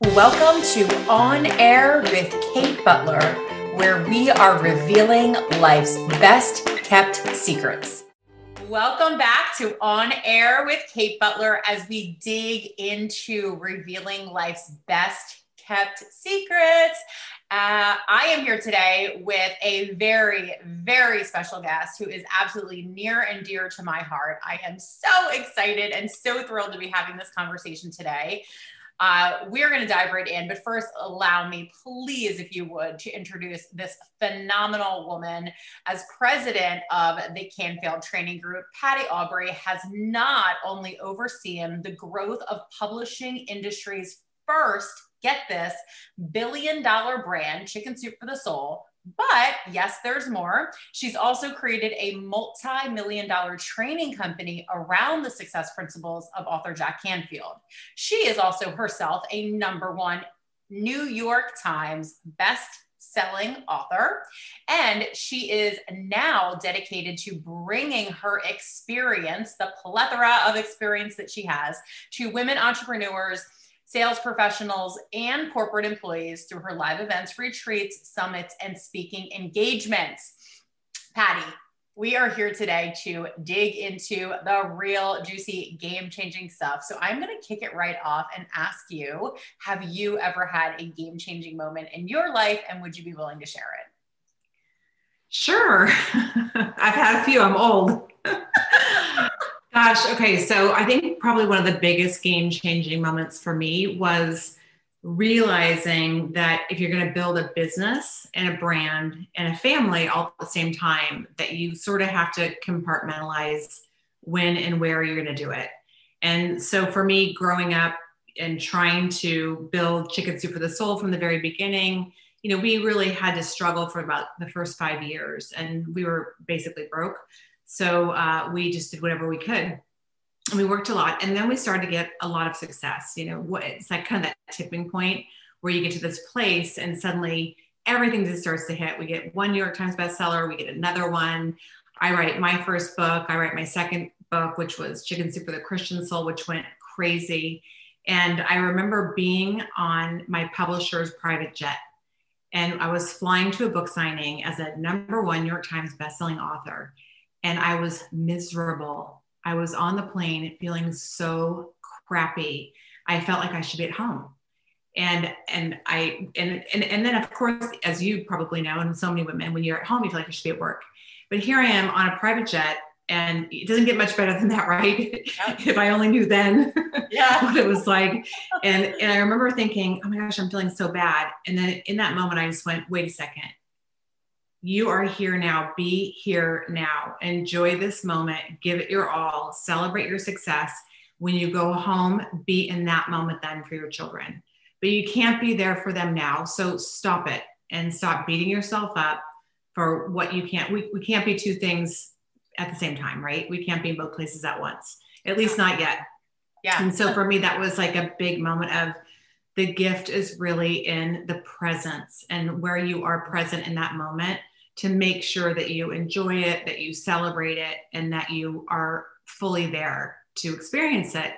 Welcome to On Air with Kate Butler, where we are revealing life's best kept secrets. Welcome back to On Air with Kate Butler as we dig into revealing life's best kept secrets. Uh, I am here today with a very, very special guest who is absolutely near and dear to my heart. I am so excited and so thrilled to be having this conversation today. Uh, we're going to dive right in, but first, allow me, please, if you would, to introduce this phenomenal woman. As president of the Canfield Training Group, Patty Aubrey has not only overseen the growth of publishing industry's first, get this, billion dollar brand, Chicken Soup for the Soul, but yes, there's more. She's also created a multi million dollar training company around the success principles of author Jack Canfield. She is also herself a number one New York Times best selling author. And she is now dedicated to bringing her experience, the plethora of experience that she has, to women entrepreneurs sales professionals, and corporate employees through her live events, retreats, summits, and speaking engagements. Patty, we are here today to dig into the real juicy game changing stuff. So I'm going to kick it right off and ask you Have you ever had a game changing moment in your life? And would you be willing to share it? Sure. I've had a few. I'm old. Gosh, okay. So I think probably one of the biggest game changing moments for me was realizing that if you're going to build a business and a brand and a family all at the same time, that you sort of have to compartmentalize when and where you're going to do it. And so for me, growing up and trying to build Chicken Soup for the Soul from the very beginning, you know, we really had to struggle for about the first five years and we were basically broke. So uh, we just did whatever we could. And we worked a lot. And then we started to get a lot of success. You know, what it's like kind of that tipping point where you get to this place and suddenly everything just starts to hit. We get one New York Times bestseller, we get another one. I write my first book, I write my second book, which was Chicken Soup for the Christian Soul, which went crazy. And I remember being on my publisher's private jet. And I was flying to a book signing as a number one New York Times bestselling author and I was miserable. I was on the plane feeling so crappy. I felt like I should be at home. And and I and and, and then of course, as you probably know, and so many women, when you're at home, you feel like you should be at work. But here I am on a private jet, and it doesn't get much better than that, right? if I only knew then yeah. what it was like. And and I remember thinking, oh my gosh, I'm feeling so bad. And then in that moment, I just went, wait a second you are here now. Be here now. Enjoy this moment. Give it your all. Celebrate your success. When you go home, be in that moment then for your children. But you can't be there for them now. So stop it and stop beating yourself up for what you can't. We, we can't be two things at the same time, right? We can't be in both places at once, at least not yet. Yeah. And so for me, that was like a big moment of the gift is really in the presence and where you are present in that moment to make sure that you enjoy it, that you celebrate it, and that you are fully there to experience it.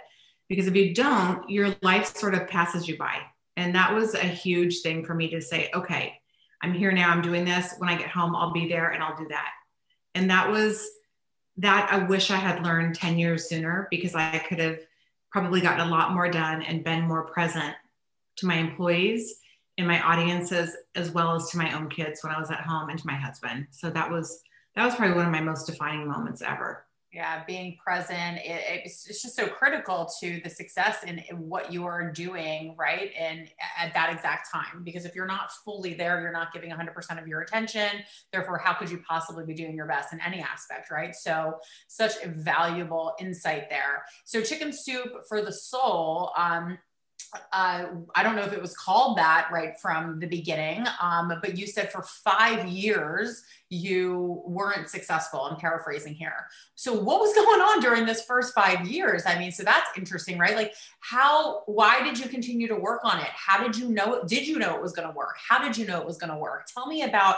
Because if you don't, your life sort of passes you by. And that was a huge thing for me to say, okay, I'm here now, I'm doing this. When I get home, I'll be there and I'll do that. And that was that I wish I had learned 10 years sooner because I could have probably gotten a lot more done and been more present to my employees in my audiences as well as to my own kids when I was at home and to my husband. So that was that was probably one of my most defining moments ever. Yeah, being present, it, it's, it's just so critical to the success in, in what you are doing, right? And at that exact time, because if you're not fully there, you're not giving 100% of your attention. Therefore, how could you possibly be doing your best in any aspect, right? So, such a valuable insight there. So, chicken soup for the soul. Um, uh, I don't know if it was called that right from the beginning, um, but you said for five years you weren't successful. I'm paraphrasing here. So, what was going on during this first five years? I mean, so that's interesting, right? Like, how, why did you continue to work on it? How did you know it? Did you know it was going to work? How did you know it was going to work? Tell me about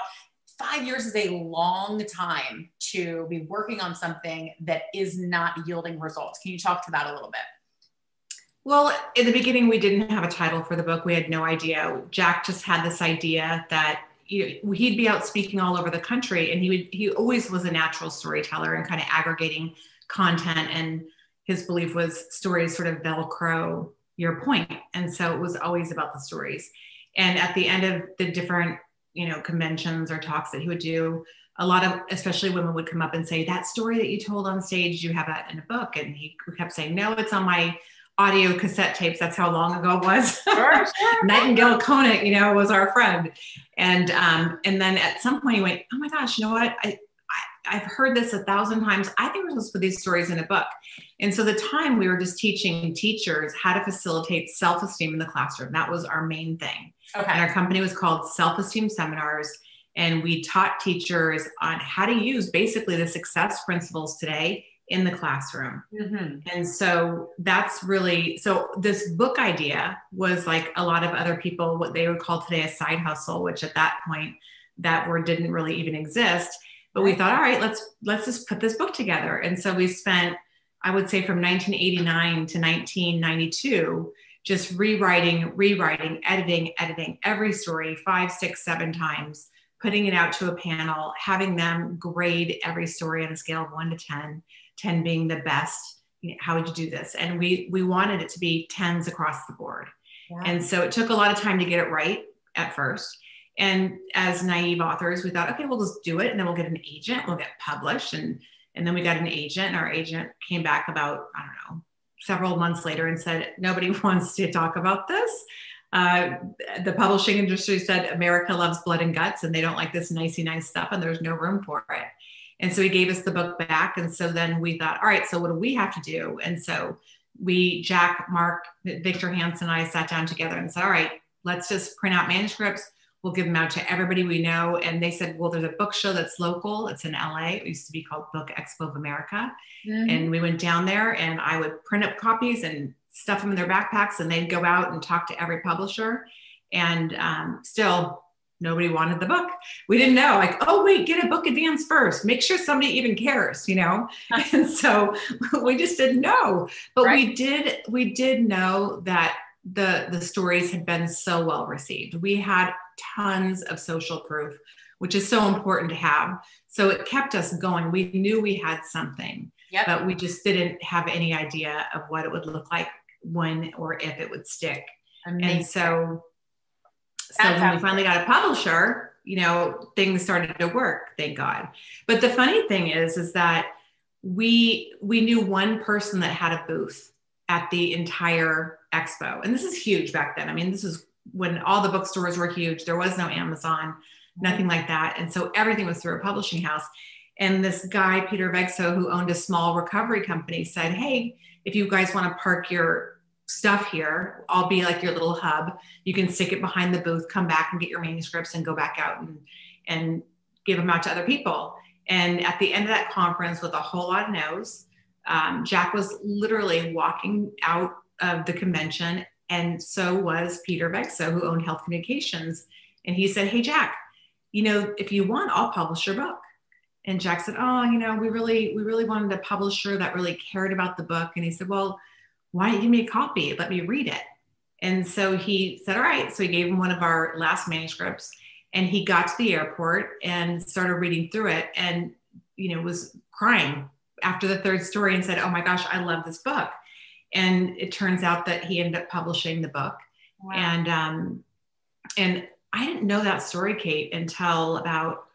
five years is a long time to be working on something that is not yielding results. Can you talk to that a little bit? Well, in the beginning, we didn't have a title for the book. We had no idea. Jack just had this idea that he'd be out speaking all over the country, and he would he always was a natural storyteller and kind of aggregating content. And his belief was stories sort of velcro your point. and so it was always about the stories. And at the end of the different you know conventions or talks that he would do, a lot of especially women would come up and say that story that you told on stage, do you have that in a book, and he kept saying, no, it's on my audio cassette tapes. That's how long ago it was. Sure, sure. Nightingale Conant, you know, was our friend. And um, and then at some point he went, oh my gosh, you know what? I, I have heard this a thousand times. I think we're supposed to put these stories in a book. And so the time we were just teaching teachers how to facilitate self-esteem in the classroom. That was our main thing. Okay. And our company was called Self-Esteem Seminars. And we taught teachers on how to use basically the success principles today in the classroom. Mm-hmm. And so that's really so this book idea was like a lot of other people what they would call today a side hustle, which at that point that word didn't really even exist. But we thought, all right, let's let's just put this book together. And so we spent, I would say from 1989 to 1992, just rewriting, rewriting, editing, editing every story five, six, seven times, putting it out to a panel, having them grade every story on a scale of one to 10 10 being the best you know, how would you do this? And we we wanted it to be tens across the board. Yeah. and so it took a lot of time to get it right at first. And as naive authors we thought okay we'll just do it and then we'll get an agent we'll get published. And and then we got an agent and our agent came back about i don't know several months later and said nobody wants to talk about this. Uh, the publishing industry said america loves blood and guts and they don't like this nicey nice stuff and there's no room for it and so he gave us the book back. And so then we thought, all right, so what do we have to do? And so we, Jack, Mark, Victor Hansen, and I sat down together and said, all right, let's just print out manuscripts. We'll give them out to everybody we know. And they said, well, there's a book show that's local. It's in LA. It used to be called Book Expo of America. Mm-hmm. And we went down there and I would print up copies and stuff them in their backpacks and they'd go out and talk to every publisher. And um, still, nobody wanted the book. We didn't know, like, oh, wait, get a book advance first. Make sure somebody even cares, you know? and so we just didn't know. But right. we did, we did know that the the stories had been so well received. We had tons of social proof, which is so important to have. So it kept us going. We knew we had something, yep. but we just didn't have any idea of what it would look like when or if it would stick. Amazing. And so so when we finally got a publisher, you know, things started to work, thank God. But the funny thing is, is that we we knew one person that had a booth at the entire expo. And this is huge back then. I mean, this is when all the bookstores were huge. There was no Amazon, nothing like that. And so everything was through a publishing house. And this guy, Peter Vegso, who owned a small recovery company, said, Hey, if you guys want to park your stuff here. I'll be like your little hub. You can stick it behind the booth, come back and get your manuscripts and go back out and, and give them out to other people. And at the end of that conference, with a whole lot of no's, um, Jack was literally walking out of the convention, and so was Peter Vegso, who owned Health Communications. And he said, Hey, Jack, you know, if you want, I'll publish your book. And Jack said, Oh, you know, we really, we really wanted a publisher that really cared about the book. And he said, Well, why don't you give me a copy? Let me read it. And so he said, All right. So he gave him one of our last manuscripts and he got to the airport and started reading through it and, you know, was crying after the third story and said, Oh my gosh, I love this book. And it turns out that he ended up publishing the book. Wow. And, um, and I didn't know that story, Kate, until about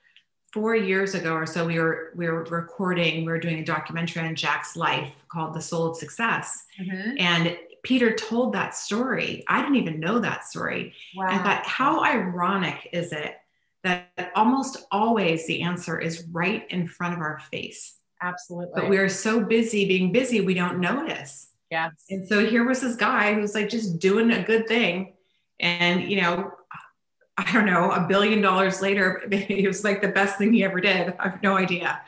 four years ago or so, we were we were recording, we were doing a documentary on Jack's life called The Soul of Success. Mm-hmm. And Peter told that story. I didn't even know that story. Wow. I thought, how ironic is it that almost always the answer is right in front of our face? Absolutely. But we are so busy being busy, we don't notice. Yes. And so here was this guy who's like just doing a good thing. And, you know, I don't know, a billion dollars later, it was like the best thing he ever did. I have no idea.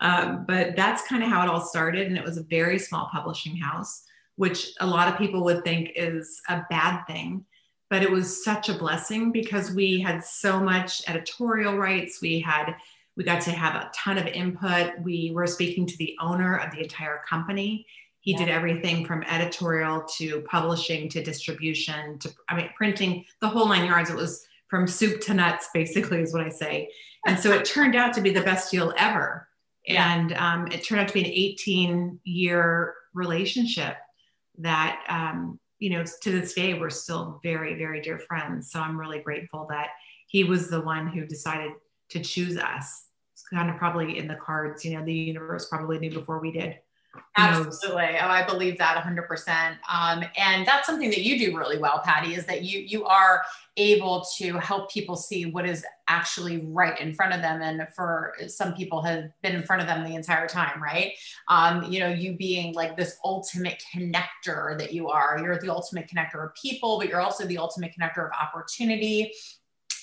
Um, but that's kind of how it all started. And it was a very small publishing house, which a lot of people would think is a bad thing. But it was such a blessing because we had so much editorial rights. We had, we got to have a ton of input. We were speaking to the owner of the entire company. He yeah. did everything from editorial to publishing to distribution to, I mean, printing the whole nine yards. It was from soup to nuts, basically, is what I say. And so it turned out to be the best deal ever. Yeah. And um, it turned out to be an 18 year relationship that, um, you know, to this day, we're still very, very dear friends. So I'm really grateful that he was the one who decided to choose us. It's kind of probably in the cards, you know, the universe probably knew before we did. Absolutely. Oh, I believe that 100%. Um, and that's something that you do really well, Patty, is that you you are able to help people see what is actually right in front of them. And for some people have been in front of them the entire time, right? Um, you know, you being like this ultimate connector that you are, you're the ultimate connector of people, but you're also the ultimate connector of opportunity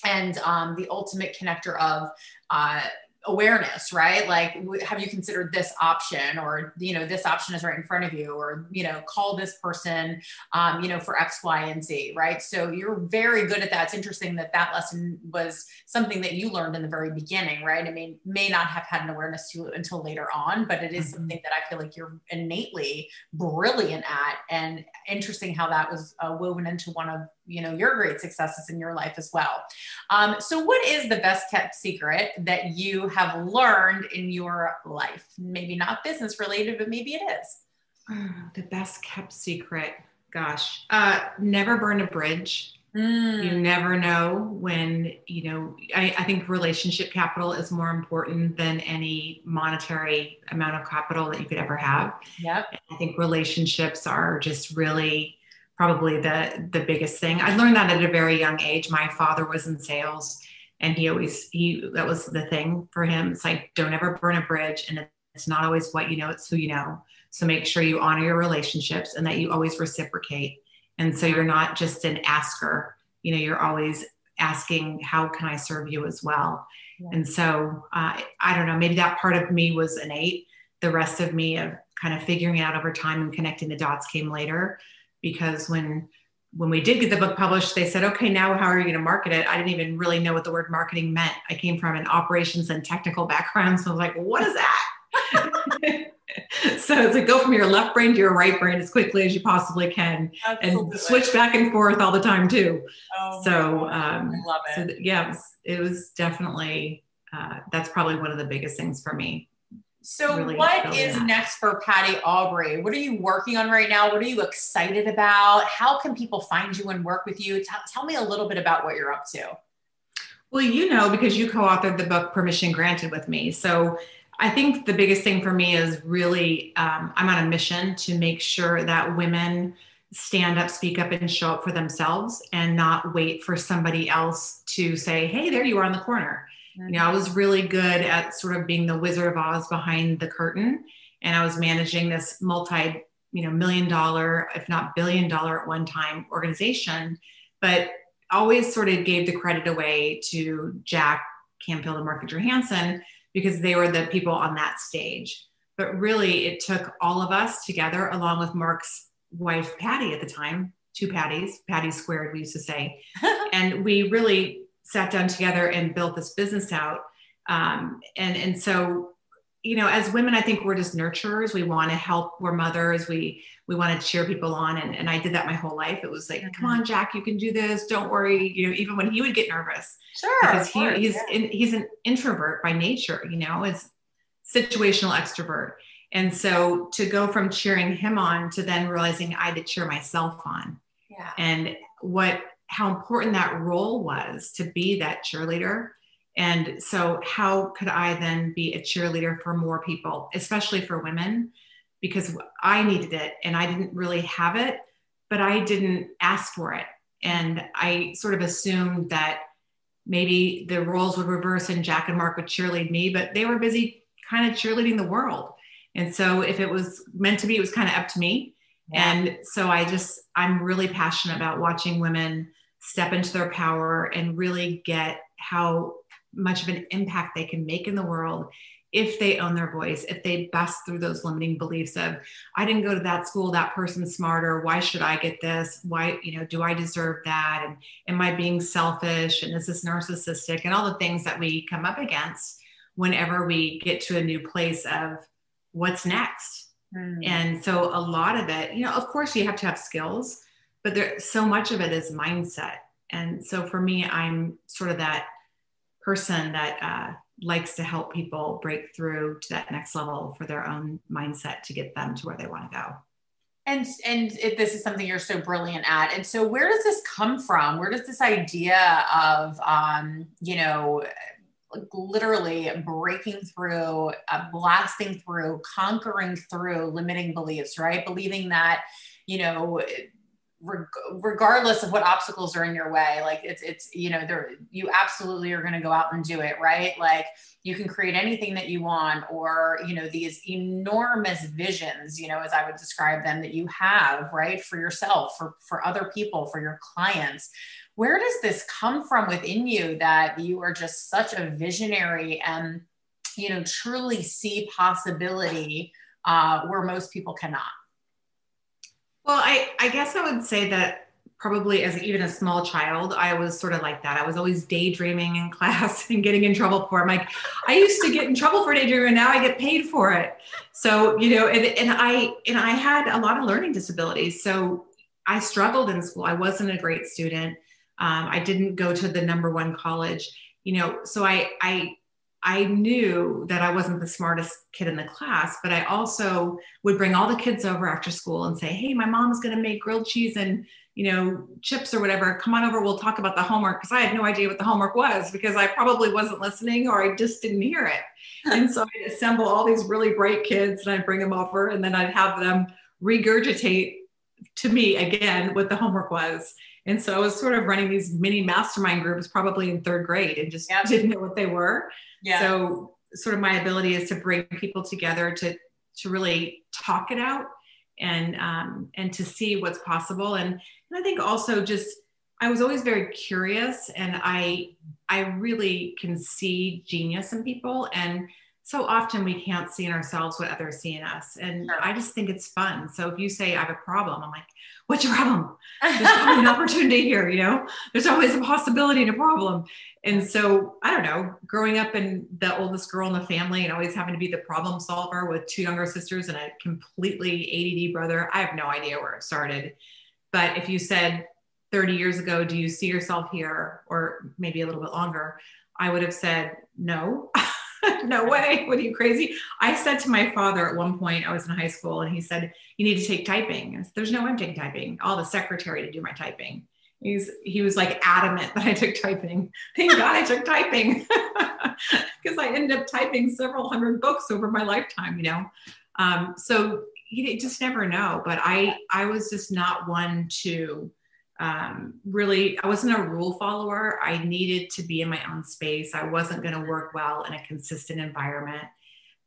and um, the ultimate connector of uh, awareness right? Like have you considered this option or you know this option is right in front of you or you know call this person um, you know for x y and z right? So you're very good at that. It's interesting that that lesson was something that you learned in the very beginning right? I mean may not have had an awareness to until later on but it is mm-hmm. something that i feel like you're innately brilliant at and interesting how that was uh, woven into one of you know your great successes in your life as well. Um, so what is the best kept secret that you have learned in your life? Maybe not business related but maybe it is. The best kept secret gosh uh, never burn a bridge. Mm. you never know when you know I, I think relationship capital is more important than any monetary amount of capital that you could ever have. Yep. I think relationships are just really probably the the biggest thing. I learned that at a very young age. My father was in sales and he always he that was the thing for him. It's like don't ever burn a bridge and it's not always what you know, it's who you know. So make sure you honor your relationships and that you always reciprocate. And so you're not just an asker, you know, you're always asking, how can I serve you as well? Yeah. And so uh, I don't know, maybe that part of me was innate. The rest of me of kind of figuring it out over time and connecting the dots came later because when when we did get the book published, they said, okay, now how are you going to market it? I didn't even really know what the word marketing meant. I came from an operations and technical background. So I was like, what is that? so it's like go from your left brain to your right brain as quickly as you possibly can Absolutely. and switch back and forth all the time too. Oh, so, um, I love it. So th- yeah, it was, it was definitely, uh, that's probably one of the biggest things for me. So, really what is that. next for Patty Aubrey? What are you working on right now? What are you excited about? How can people find you and work with you? T- tell me a little bit about what you're up to. Well, you know, because you co authored the book Permission Granted with me. So, I think the biggest thing for me is really um, I'm on a mission to make sure that women stand up, speak up, and show up for themselves and not wait for somebody else to say, hey, there you are in the corner. You know, I was really good at sort of being the Wizard of Oz behind the curtain, and I was managing this multi, you know, million dollar, if not billion dollar at one time organization, but always sort of gave the credit away to Jack Canfield and Mark Johansson because they were the people on that stage. But really, it took all of us together, along with Mark's wife, Patty, at the time, two Patties, Patty squared, we used to say. and we really sat down together and built this business out. Um, and and so, you know, as women, I think we're just nurturers. We want to help. We're mothers. We we want to cheer people on. And, and I did that my whole life. It was like, mm-hmm. come on, Jack, you can do this. Don't worry. You know, even when he would get nervous, sure, because he, he's yeah. in, he's an introvert by nature. You know, it's situational extrovert. And so to go from cheering him on to then realizing I had to cheer myself on. Yeah. And what how important that role was to be that cheerleader. And so, how could I then be a cheerleader for more people, especially for women? Because I needed it and I didn't really have it, but I didn't ask for it. And I sort of assumed that maybe the roles would reverse and Jack and Mark would cheerlead me, but they were busy kind of cheerleading the world. And so, if it was meant to be, it was kind of up to me. Yeah. And so, I just, I'm really passionate about watching women step into their power and really get how much of an impact they can make in the world if they own their voice, if they bust through those limiting beliefs of, I didn't go to that school, that person's smarter, why should I get this? Why, you know, do I deserve that? And am I being selfish? And is this narcissistic? And all the things that we come up against whenever we get to a new place of what's next? Mm. And so a lot of it, you know, of course you have to have skills, but there so much of it is mindset. And so for me, I'm sort of that person that uh, likes to help people break through to that next level for their own mindset to get them to where they want to go. And and it, this is something you're so brilliant at. And so, where does this come from? Where does this idea of, um, you know, literally breaking through, uh, blasting through, conquering through limiting beliefs, right? Believing that, you know, regardless of what obstacles are in your way like it's it's you know there you absolutely are going to go out and do it right? Like you can create anything that you want or you know these enormous visions you know as i would describe them that you have right for yourself for for other people for your clients. Where does this come from within you that you are just such a visionary and you know truly see possibility uh, where most people cannot well, I, I guess I would say that probably as even a small child, I was sort of like that. I was always daydreaming in class and getting in trouble for it. I'm like, I used to get in trouble for daydreaming, and now I get paid for it. So, you know, and, and I and I had a lot of learning disabilities. So I struggled in school. I wasn't a great student. Um, I didn't go to the number one college, you know, so I I I knew that I wasn't the smartest kid in the class, but I also would bring all the kids over after school and say, "Hey, my mom's going to make grilled cheese and you know chips or whatever. Come on over. We'll talk about the homework." Because I had no idea what the homework was because I probably wasn't listening or I just didn't hear it. and so I'd assemble all these really bright kids and I'd bring them over, and then I'd have them regurgitate to me again what the homework was. And so I was sort of running these mini mastermind groups probably in third grade and just yep. didn't know what they were. Yeah. So sort of my ability is to bring people together to to really talk it out and um, and to see what's possible. And, and I think also just I was always very curious and I I really can see genius in people and so often we can't see in ourselves what others see in us. And sure. I just think it's fun. So if you say I have a problem, I'm like, what's your problem? There's always an opportunity here, you know? There's always a possibility and a problem. And so I don't know, growing up in the oldest girl in the family and always having to be the problem solver with two younger sisters and a completely ADD brother, I have no idea where it started. But if you said 30 years ago, do you see yourself here? Or maybe a little bit longer, I would have said no. no way. What are you crazy? I said to my father at one point, I was in high school, and he said, You need to take typing. Said, There's no way I'm taking typing. I'll have a secretary to do my typing. He's he was like adamant that I took typing. Thank God I took typing. Because I ended up typing several hundred books over my lifetime, you know. Um, so you just never know. But I I was just not one to um, really, I wasn't a rule follower. I needed to be in my own space. I wasn't going to work well in a consistent environment.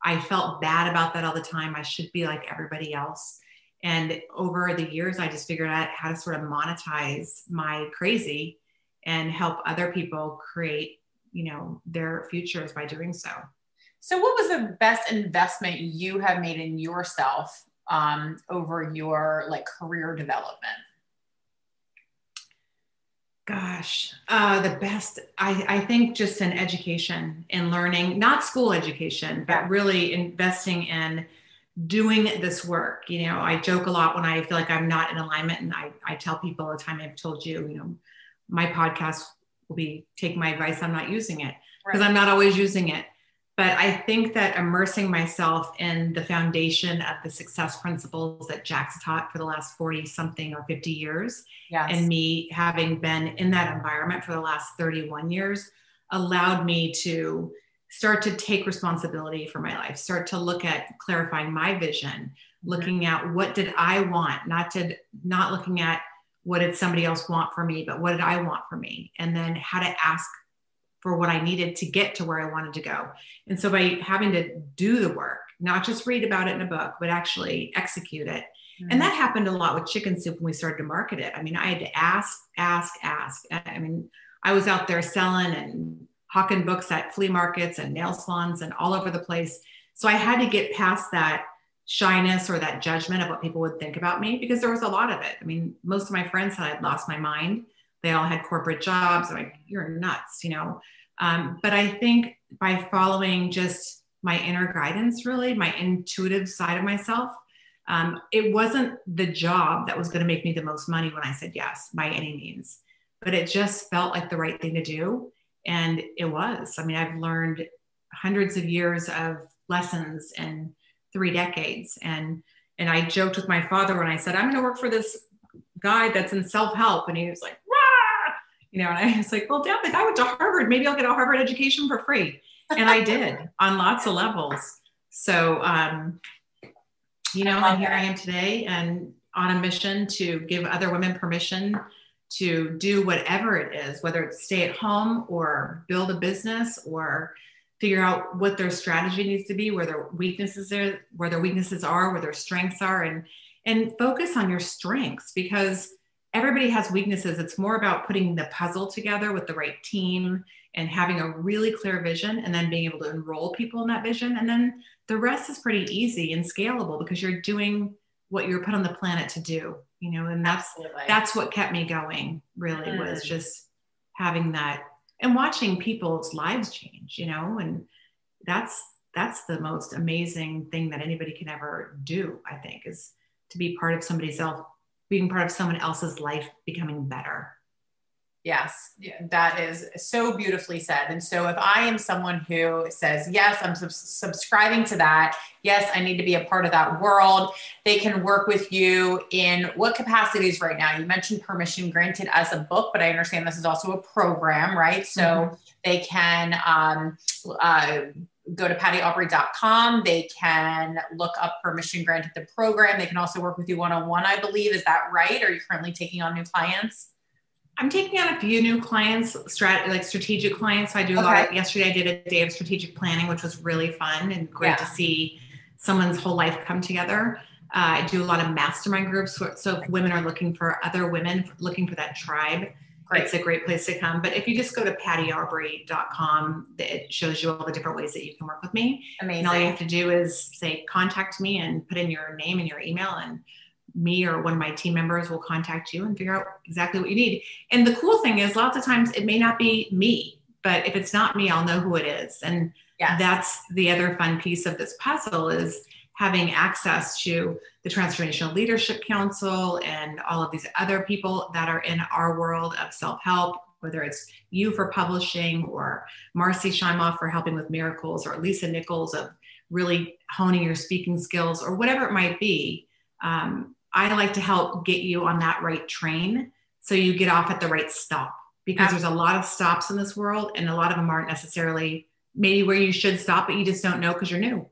I felt bad about that all the time. I should be like everybody else. And over the years, I just figured out how to sort of monetize my crazy and help other people create, you know, their futures by doing so. So, what was the best investment you have made in yourself um, over your like career development? Gosh, uh, the best, I, I think just in education and learning, not school education, but really investing in doing this work. You know, I joke a lot when I feel like I'm not in alignment, and I, I tell people all the time, I've told you, you know, my podcast will be take my advice, I'm not using it because right. I'm not always using it. But I think that immersing myself in the foundation of the success principles that Jack's taught for the last 40 something or 50 years, yes. and me having been in that environment for the last 31 years, allowed me to start to take responsibility for my life, start to look at clarifying my vision, mm-hmm. looking at what did I want, not to not looking at what did somebody else want for me, but what did I want for me? And then how to ask for what I needed to get to where I wanted to go. And so by having to do the work, not just read about it in a book, but actually execute it. Mm-hmm. And that happened a lot with chicken soup when we started to market it. I mean, I had to ask, ask, ask. I mean, I was out there selling and hawking books at flea markets and nail salons and all over the place. So I had to get past that shyness or that judgment of what people would think about me because there was a lot of it. I mean, most of my friends had lost my mind they all had corporate jobs. I'm like, you're nuts, you know. Um, but I think by following just my inner guidance, really, my intuitive side of myself, Um, it wasn't the job that was going to make me the most money when I said yes by any means, but it just felt like the right thing to do. And it was. I mean, I've learned hundreds of years of lessons in three decades. And and I joked with my father when I said, I'm going to work for this guy that's in self help. And he was like! You know, and I was like, well, damn, the guy went to Harvard. Maybe I'll get a Harvard education for free. And I did on lots of levels. So, um, you know, and here I am today and on a mission to give other women permission to do whatever it is, whether it's stay at home or build a business or figure out what their strategy needs to be, where their weaknesses are, where their weaknesses are, where their strengths are, and and focus on your strengths because everybody has weaknesses. It's more about putting the puzzle together with the right team and having a really clear vision and then being able to enroll people in that vision. And then the rest is pretty easy and scalable because you're doing what you're put on the planet to do, you know, and that's Absolutely. that's what kept me going really mm. was just having that and watching people's lives change, you know, and that's that's the most amazing thing that anybody can ever do, I think, is to be part of somebody's else being part of someone else's life becoming better. Yes, that is so beautifully said. And so, if I am someone who says, Yes, I'm sub- subscribing to that, yes, I need to be a part of that world, they can work with you in what capacities right now? You mentioned permission granted as a book, but I understand this is also a program, right? So, mm-hmm. they can um, uh, go to pattyaubrey.com. They can look up permission granted the program. They can also work with you one on one, I believe. Is that right? Are you currently taking on new clients? I'm taking on a few new clients, strat- like strategic clients. So I do a okay. lot. Of, yesterday, I did a day of strategic planning, which was really fun and great yeah. to see someone's whole life come together. Uh, I do a lot of mastermind groups. So if women are looking for other women, looking for that tribe, Great. it's a great place to come. But if you just go to pattyaubrey.com, it shows you all the different ways that you can work with me. Amazing. And all you have to do is say, contact me and put in your name and your email and me or one of my team members will contact you and figure out exactly what you need. And the cool thing is, lots of times it may not be me, but if it's not me, I'll know who it is. And yes. that's the other fun piece of this puzzle is having access to the Transformational Leadership Council and all of these other people that are in our world of self help, whether it's you for publishing or Marcy Shimoff for helping with miracles or Lisa Nichols of really honing your speaking skills or whatever it might be. Um, I like to help get you on that right train so you get off at the right stop because there's a lot of stops in this world and a lot of them aren't necessarily maybe where you should stop, but you just don't know because you're new.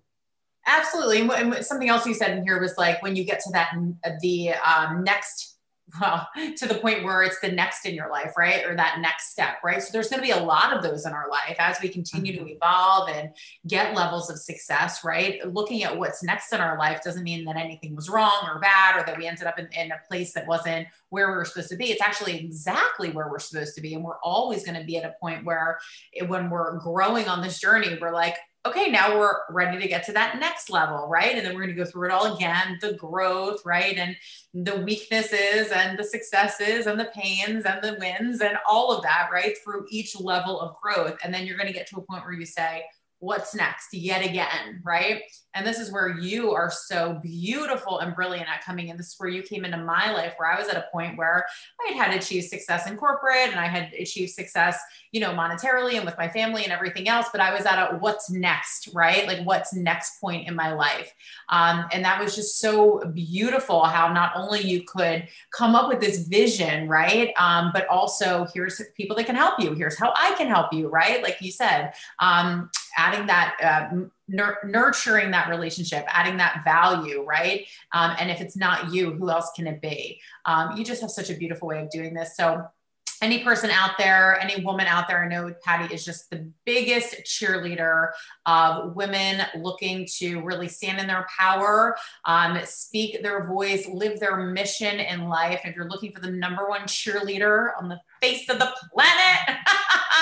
Absolutely. And something else you said in here was like when you get to that, the um, next well, to the point where it's the next in your life, right? Or that next step, right? So there's going to be a lot of those in our life as we continue to mm-hmm. evolve and get levels of success, right? Looking at what's next in our life doesn't mean that anything was wrong or bad or that we ended up in, in a place that wasn't where we were supposed to be. It's actually exactly where we're supposed to be. And we're always going to be at a point where it, when we're growing on this journey, we're like, okay, now we're ready to get to that next level, right? And then we're going to go through it all again the growth, right? And the weaknesses and the successes and the pains and the wins and all of that, right? Through each level of growth. And then you're going to get to a point where you say, what's next yet again, right? And this is where you are so beautiful and brilliant at coming in. This is where you came into my life, where I was at a point where I had had achieved success in corporate and I had achieved success, you know, monetarily and with my family and everything else. But I was at a what's next, right? Like what's next point in my life. Um, and that was just so beautiful how not only you could come up with this vision, right? Um, but also here's people that can help you. Here's how I can help you, right? Like you said, um, adding that. Uh, nurturing that relationship, adding that value, right? Um, and if it's not you, who else can it be? Um, you just have such a beautiful way of doing this. So any person out there, any woman out there, I know Patty is just the biggest cheerleader of women looking to really stand in their power, um, speak their voice, live their mission in life. If you're looking for the number one cheerleader on the face of the planet,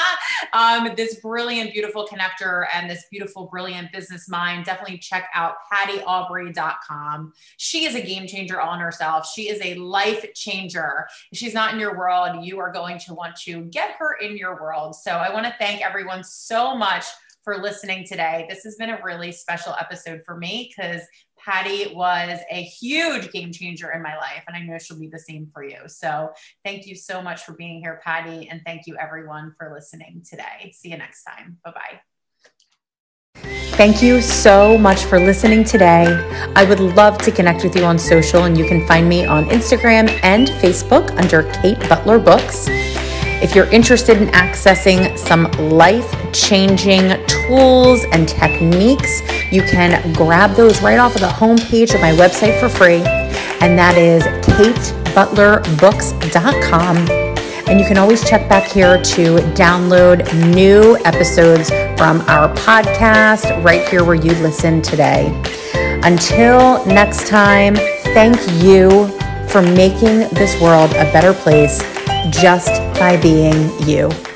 um, this brilliant, beautiful connector and this beautiful, brilliant business mind, definitely check out pattyaubrey.com. She is a game changer on herself. She is a life changer. She's not in your world, you are going to want to get her in your world. So I want to thank everyone so much for listening today. This has been a really special episode for me because Patty was a huge game changer in my life, and I know she'll be the same for you. So, thank you so much for being here, Patty, and thank you everyone for listening today. See you next time. Bye bye. Thank you so much for listening today. I would love to connect with you on social, and you can find me on Instagram and Facebook under Kate Butler Books. If you're interested in accessing some life changing tools and techniques, you can grab those right off of the homepage of my website for free, and that is katebutlerbooks.com. And you can always check back here to download new episodes from our podcast right here where you listen today. Until next time, thank you for making this world a better place just by being you.